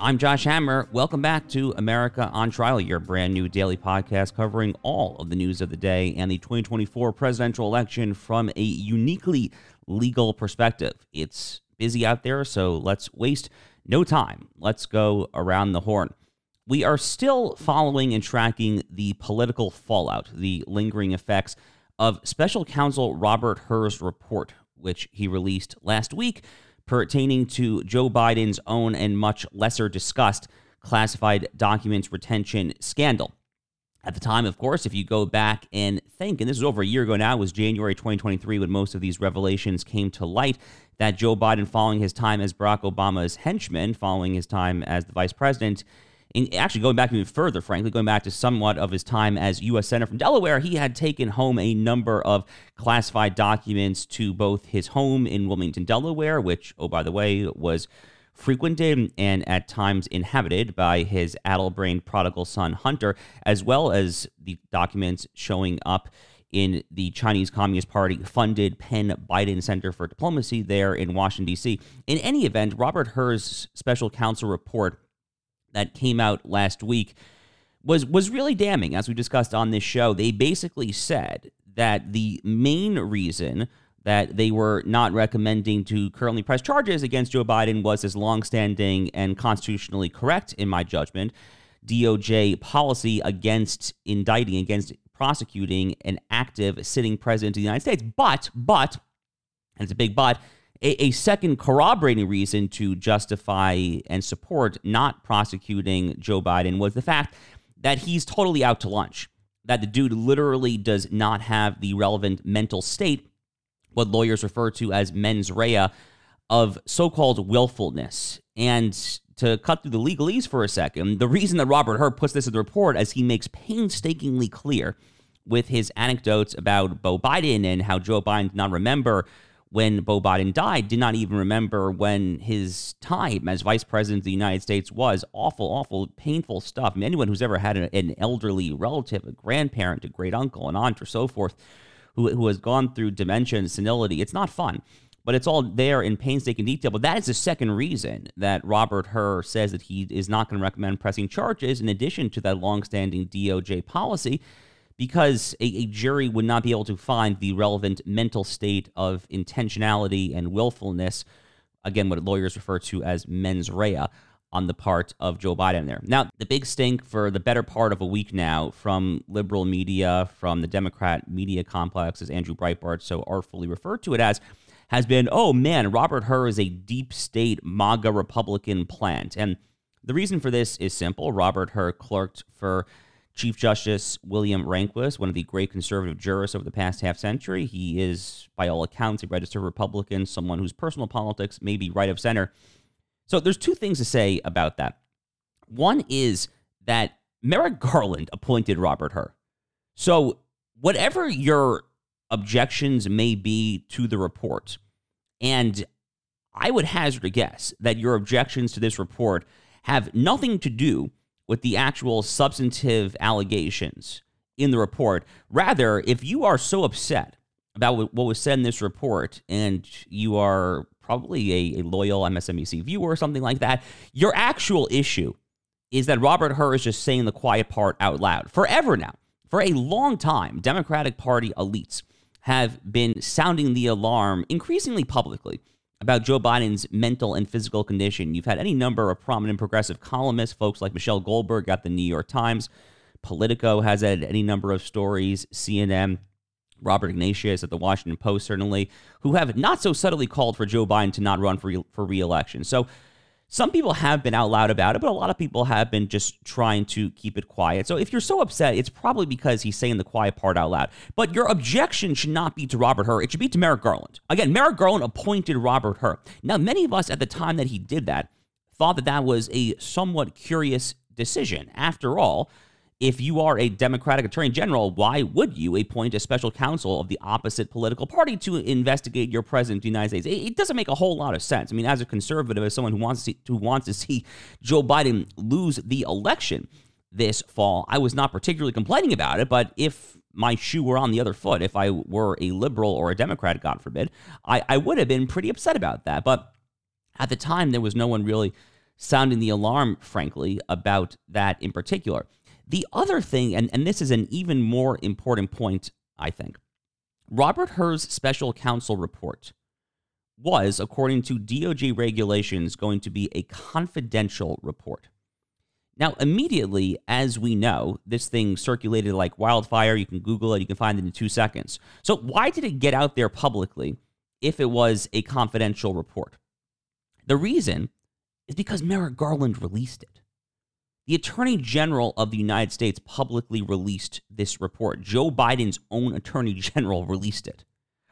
I'm Josh Hammer. Welcome back to America on Trial, your brand new daily podcast covering all of the news of the day and the 2024 presidential election from a uniquely legal perspective. It's busy out there, so let's waste no time. Let's go around the horn. We are still following and tracking the political fallout, the lingering effects of special counsel Robert Hur's report, which he released last week pertaining to Joe Biden's own and much lesser discussed classified documents retention scandal. At the time, of course, if you go back and think, and this is over a year ago now, was January 2023 when most of these revelations came to light, that Joe Biden, following his time as Barack Obama's henchman, following his time as the vice president, actually going back even further, frankly, going back to somewhat of his time as U.S. Senator from Delaware, he had taken home a number of classified documents to both his home in Wilmington, Delaware, which, oh, by the way, was frequented and at times inhabited by his addle-brained prodigal son Hunter, as well as the documents showing up in the Chinese Communist Party funded Penn Biden Center for Diplomacy there in Washington, D.C. In any event, Robert Hur's special counsel report that came out last week was was really damning as we discussed on this show. They basically said that the main reason that they were not recommending to currently press charges against Joe Biden was his longstanding and constitutionally correct, in my judgment, DOJ policy against indicting, against prosecuting an active sitting president of the United States. But, but, and it's a big but, a, a, second corroborating reason to justify and support not prosecuting Joe Biden was the fact that he's totally out to lunch. That the dude literally does not have the relevant mental state, what lawyers refer to as mens rea, of so called willfulness. And to cut through the legalese for a second, the reason that Robert Hur puts this in the report, as he makes painstakingly clear with his anecdotes about Beau Biden and how Joe Biden did not remember when Beau Biden died, did not even remember when his time as vice president of the United States was. Awful, awful, painful stuff. I mean, anyone who's ever had an elderly relative, a grandparent, a great uncle, an aunt, or so forth, who, who has gone through dementia and senility, it's not fun. But it's all there in painstaking detail. But that is the second reason that Robert Hur says that he is not going to recommend pressing charges, in addition to that longstanding DOJ policy because a, a, jury would not be able to find the relevant mental state of intentionality and willfulness, again, what lawyers refer to as mens rea, on the part of Joe Biden there. Now, the big stink for the better part of a week now from liberal media, from the Democrat media complex, as Andrew Breitbart so artfully referred to it as, has been, oh man, Robert Hur is a deep state MAGA Republican plant. And the reason for this is simple. Robert Hur clerked for Chief Justice William Rehnquist, one of the great conservative jurists over the past half century. He is, by all accounts, a registered Republican, someone whose personal politics may be right of center. So there's two things to say about that. One is that Merrick Garland appointed Robert Hur. So whatever your objections may be to the report, and I would hazard a guess that your objections to this report have nothing to do with the actual substantive allegations in the report. Rather, if you are so upset about what was said in this report and you are probably a, a loyal MSNBC viewer or something like that, your actual issue is that Robert Hur is just saying the quiet part out loud. Forever now, for a long time, Democratic Party elites have been sounding the alarm increasingly publicly about Joe Biden's mental and physical condition. You've had any number of prominent progressive columnists, folks like Michelle Goldberg at the New York Times, Politico has had any number of stories, CNN, Robert Ignatius at the Washington Post, certainly, who have not so subtly called for Joe Biden to not run for, re- for reelection. So some people have been out loud about it, but a lot of people have been just trying to keep it quiet. So if you're so upset, it's probably because he's saying the quiet part out loud. But your objection should not be to Robert Hur. It should be to Merrick Garland. Again, Merrick Garland appointed Robert Hur. Now, many of us at the time that he did that thought that that was a somewhat curious decision. After all, if you are a Democratic Attorney General, why would you appoint a special counsel of the opposite political party to investigate your president of the United States? It, doesn't make a whole lot of sense. I mean, as a conservative, as someone who wants to see, who wants to see Joe Biden lose the election this fall, I was not particularly complaining about it. But if my shoe were on the other foot, if I were a liberal or a Democrat, God forbid, I, I would have been pretty upset about that. But at the time, there was no one really sounding the alarm, frankly, about that in particular. The other thing, and, and this is an even more important point, I think, Robert Hur's special counsel report was, according to DOJ regulations, going to be a confidential report. Now, immediately, as we know, this thing circulated like wildfire. You can Google it, you can find it in two seconds. So, why did it get out there publicly if it was a confidential report? The reason is because Merrick Garland released it. The Attorney General of the United States publicly released this report. Joe Biden's own Attorney General released it.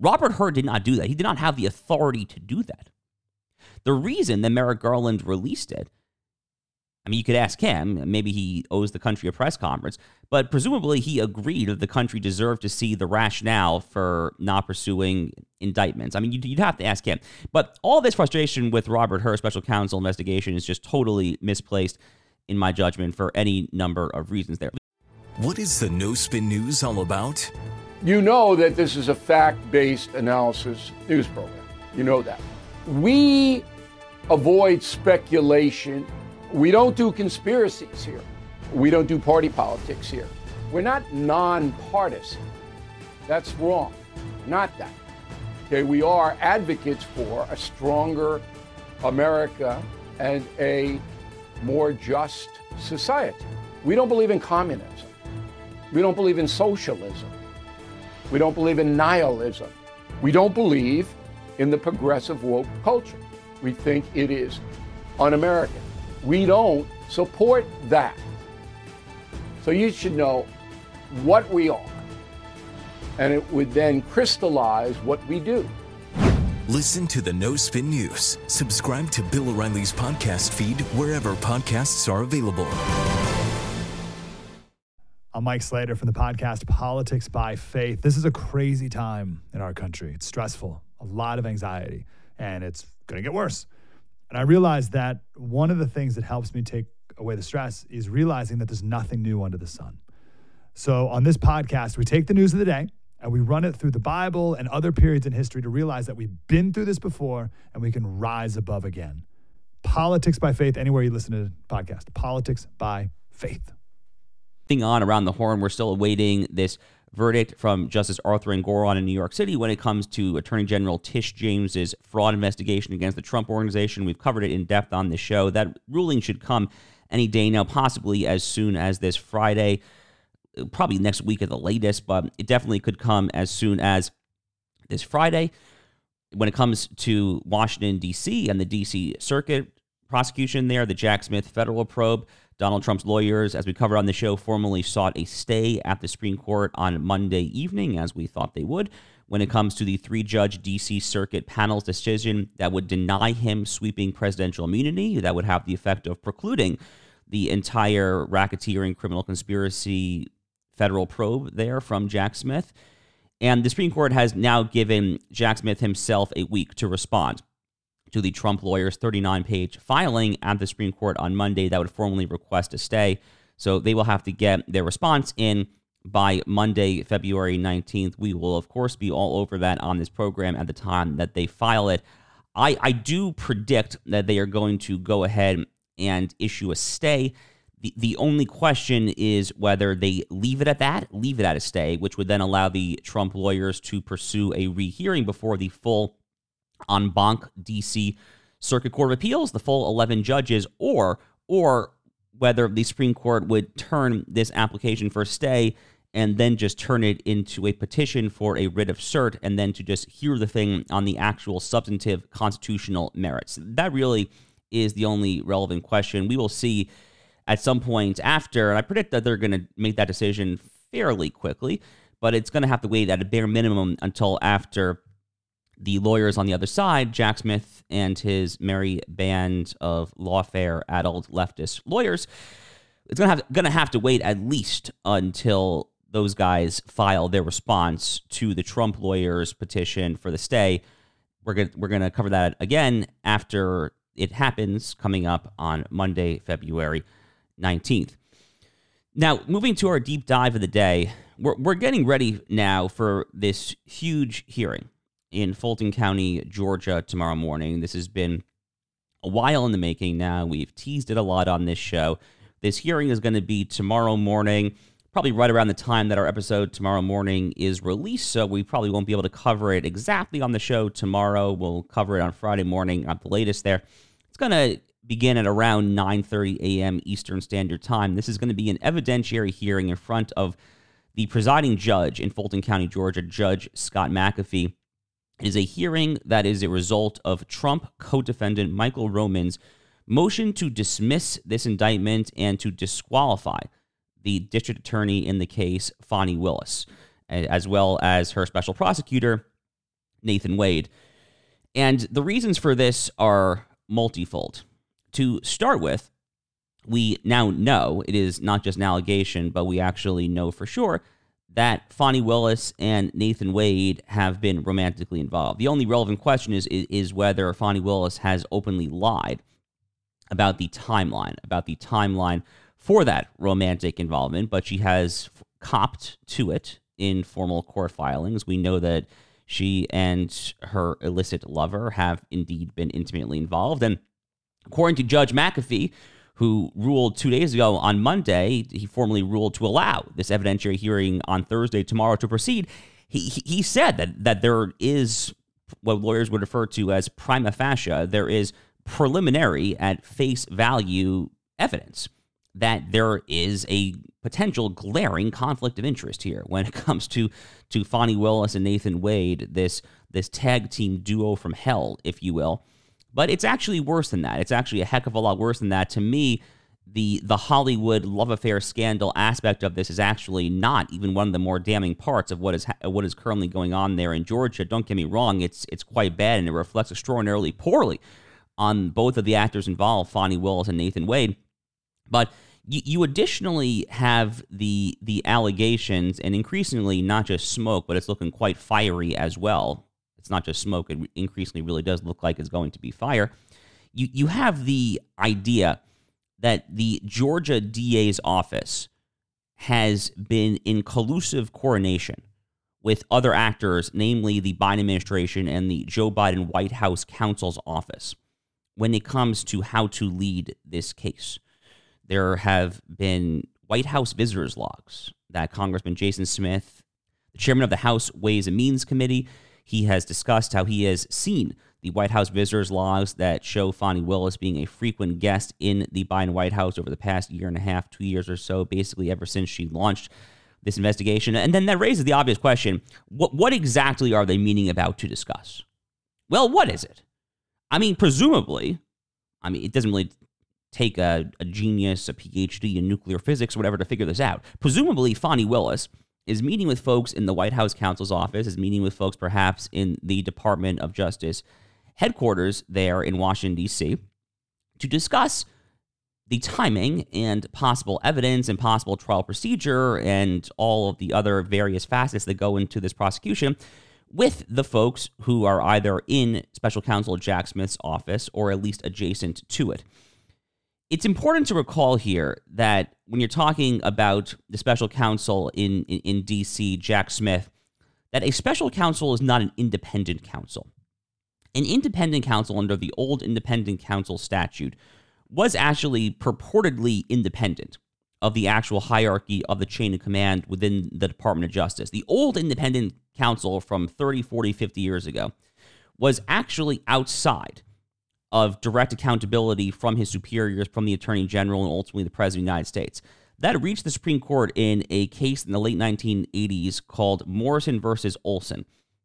Robert Hur did not do that. He did not have the authority to do that. The reason that Merrick Garland released it I mean, you could ask him. Maybe he owes the country a press conference, but presumably he agreed that the country deserved to see the rationale for not pursuing indictments. I mean, you'd, have to ask him. But all this frustration with Robert Hur special counsel investigation is just totally misplaced, in my judgment, for any number of reasons there. What is the No Spin News all about? You know that this is a fact based analysis news program. You know that. We avoid speculation we don't do conspiracies here. We don't do party politics here. We're not nonpartisan. That's wrong. Not that. Okay, we are advocates for a stronger America and a more just society. We don't believe in communism. We don't believe in socialism. We don't believe in nihilism. We don't believe in the progressive woke culture. We think it is un American. We don't support that. So you should know what we are, and it would then crystallize what we do. Listen to the No Spin News. Subscribe to Bill O'Reilly's podcast feed wherever podcasts are available. I'm Mike Slater from the podcast Politics by Faith. This is a crazy time in our country. It's stressful, a lot of anxiety, and it's going to get worse. And I realized that one of the things that helps me take away the stress is realizing that there's nothing new under the sun. So on this podcast, we take the news of the day and we run it through the Bible and other periods in history to realize that we've been through this before and we can rise above again. Politics by faith, anywhere you listen to the podcast. Politics by faith. Thing on around the horn, we're still awaiting this verdict from Justice Arthur Engoron in New York City when it comes to Attorney General Tish James's fraud investigation against the Trump organization. We've covered it in depth on this show. That ruling should come any day now, possibly as soon as this Friday, probably next week at the latest, but it definitely could come as soon as this Friday. When it comes to Washington, D.C., and the D.C. Circuit prosecution there, the Jack Smith federal probe, Donald Trump's lawyers, as we covered on the show, formally sought a stay at the Supreme Court on Monday evening, as we thought they would, when it comes to the three judge D.C. Circuit panel's decision that would deny him sweeping presidential immunity, that would have the effect of precluding the entire racketeering criminal conspiracy federal probe there from Jack Smith. And the Supreme Court has now given Jack Smith himself a week to respond to the Trump lawyers' 39 page filing at the Supreme Court on Monday that would formally request a stay. So they will have to get their response in by Monday, February 19th. We will, of course, be all over that on this program at the time that they file it. I, I do predict that they are going to go ahead and issue a stay. The, the only question is whether they leave it at that, leave it at a stay, which would then allow the Trump lawyers to pursue a rehearing before the full en banc DC Circuit Court of Appeals, the full 11 judges, or or whether the Supreme Court would turn this application for a stay and then just turn it into a petition for a writ of cert and then to just hear the thing on the actual substantive constitutional merits. That really is the only relevant question. We will see at some point after, and I predict that they're going to make that decision fairly quickly, but it's going to have to wait at a bare minimum until after the lawyers on the other side, Jack Smith and his merry band of lawfare adult leftist lawyers, it's gonna have gonna have to wait at least until those guys file their response to the Trump lawyers' petition for the stay. We're gonna we're gonna cover that again after it happens, coming up on Monday, February nineteenth. Now, moving to our deep dive of the day, we're, we're getting ready now for this huge hearing in Fulton County, Georgia, tomorrow morning. This has been a while in the making now. We've teased it a lot on this show. This hearing is going to be tomorrow morning, probably right around the time that our episode tomorrow morning is released. So we probably won't be able to cover it exactly on the show tomorrow. We'll cover it on Friday morning at the latest there. It's going to begin at around 9:30 a.m. Eastern Standard Time. This is going to be an evidentiary hearing in front of the presiding judge in Fulton County, Georgia, Judge Scott McAfee. It is a hearing that is a result of Trump co-defendant Michael Roman's motion to dismiss this indictment and to disqualify the district attorney in the case, Fani Willis, as well as her special prosecutor, Nathan Wade. And the reasons for this are multifold. To start with, we now know it is not just an allegation, but we actually know for sure that Fani Willis and Nathan Wade have been romantically involved. The only relevant question is, is, whether Fani Willis has openly lied about the timeline, about the timeline for that romantic involvement, but she has copped to it in formal court filings. We know that she and her illicit lover have indeed been intimately involved. And according to Judge McAfee, who ruled two days ago on Monday, he formally ruled to allow this evidentiary hearing on Thursday, tomorrow, to proceed. He, he said that, that there is what lawyers would refer to as prima facie, there is preliminary at face value evidence that there is a potential glaring conflict of interest here when it comes to to Fani Willis and Nathan Wade, this this tag team duo from hell, if you will. But it's actually worse than that. It's actually a heck of a lot worse than that. To me, the the Hollywood love affair scandal aspect of this is actually not even one of the more damning parts of what is what is currently going on there in Georgia. Don't get me wrong; it's it's quite bad and it reflects extraordinarily poorly on both of the actors involved, Fani Willis and Nathan Wade. But you, you additionally have the the allegations, and increasingly not just smoke, but it's looking quite fiery as well. It's not just smoke; it increasingly really does look like it's going to be fire. You you have the idea that the Georgia DA's office has been in collusive coordination with other actors, namely the Biden administration and the Joe Biden White House counsel's office, when it comes to how to lead this case. There have been White House visitors logs that Congressman Jason Smith, the chairman of the House Ways and Means Committee, he has discussed how he has seen the White House visitors logs that show Fani Willis being a frequent guest in the Biden White House over the past year and a half, two years or so, basically ever since she launched this investigation. And then that raises the obvious question what, what exactly are they meaning about to discuss? Well, what is it? I mean, presumably, I mean, it doesn't really take a, a genius, a PhD in nuclear physics or whatever to figure this out. Presumably, Fani Willis is meeting with folks in the White House counsel's office, is meeting with folks perhaps in the Department of Justice headquarters there in Washington, D.C., to discuss the timing and possible evidence and possible trial procedure and all of the other various facets that go into this prosecution with the folks who are either in special counsel Jack Smith's office or at least adjacent to it it's important to recall here that when you're talking about the special counsel in, in, in, DC, Jack Smith, that a special counsel is not an independent counsel. An independent counsel under the old independent counsel statute was actually purportedly independent of the actual hierarchy of the chain of command within the Department of Justice. The old independent counsel from 30, 40, 50 years ago was actually outside of direct accountability from his superiors, from the attorney general, and ultimately the president of the United States. That reached the Supreme Court in a case in the late 1980s called Morrison versus Olson,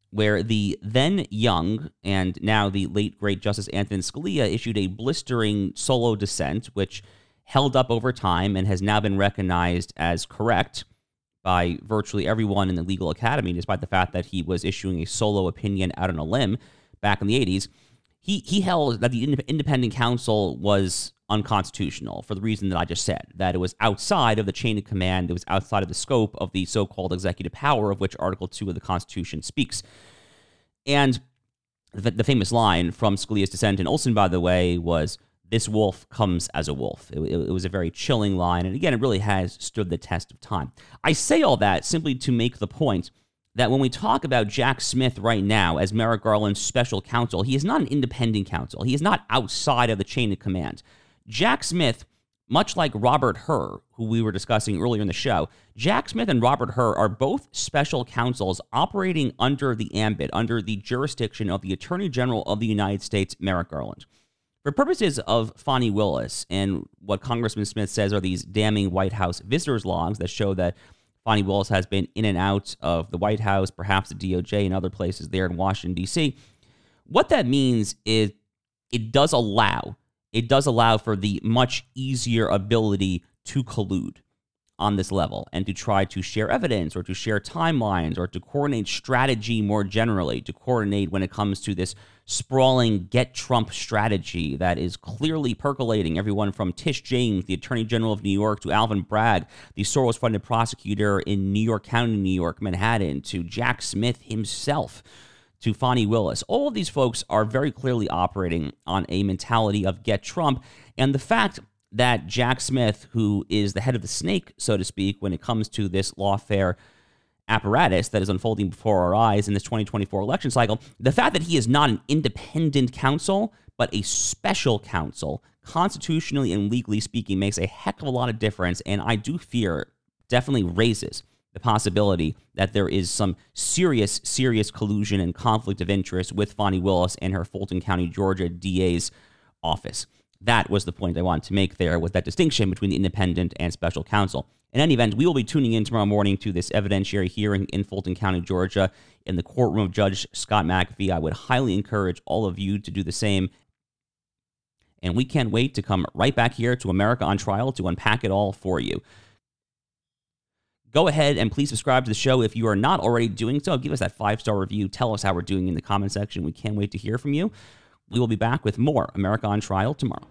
where the then young and now the late great Justice Antonin Scalia issued a blistering solo dissent, which held up over time and has now been recognized as correct by virtually everyone in the legal academy, despite the fact that he was issuing a solo opinion out on a limb back in the 80s he he held that the independent counsel was unconstitutional for the reason that I just said that it was outside of the chain of command, it was outside of the scope of the so-called executive power of which Article Two of the Constitution speaks. And the, the famous line from Scalia's dissent in Olson, by the way, was "This wolf comes as a wolf." It, it, it was a very chilling line, and again, it really has stood the test of time. I say all that simply to make the point that when we talk about Jack Smith right now as Merrick Garland's special counsel, he is not an independent counsel. He is not outside of the chain of command. Jack Smith, much like Robert Hur, who we were discussing earlier in the show, Jack Smith and Robert Hur are both special counsels operating under the ambit, under the jurisdiction of the Attorney General of the United States, Merrick Garland. For purposes of Fani Willis and what Congressman Smith says are these damning White House visitors logs that show that Fani Willis has been in and out of the White House, perhaps the DOJ and other places there in Washington, D.C. What that means is it does allow it does allow for the much easier ability to collude on this level and to try to share evidence or to share timelines or to coordinate strategy more generally, to coordinate when it comes to this sprawling get Trump strategy that is clearly percolating everyone from Tish James, the Attorney General of New York, to Alvin Bragg, the Soros funded prosecutor in New York County, New York, Manhattan, to Jack Smith himself. To Fani Willis. All of these folks are very clearly operating on a mentality of get Trump. And the fact that Jack Smith, who is the head of the snake, so to speak, when it comes to this lawfare apparatus that is unfolding before our eyes in this 2024 election cycle, the fact that he is not an independent counsel, but a special counsel, constitutionally and legally speaking, makes a heck of a lot of difference. And I do fear definitely raises the possibility that there is some serious, serious collusion and conflict of interest with Fani Willis and her Fulton County, Georgia DA's office. That was the point I wanted to make there, was that distinction between the independent and special counsel. In any event, we will be tuning in tomorrow morning to this evidentiary hearing in Fulton County, Georgia, in the courtroom of Judge Scott McAfee. I would highly encourage all of you to do the same. And we can't wait to come right back here to America on Trial to unpack it all for you. Go ahead and please subscribe to the show if you are not already doing so. Give us that five star review. Tell us how we're doing in the comment section. We can't wait to hear from you. We will be back with more America on Trial tomorrow.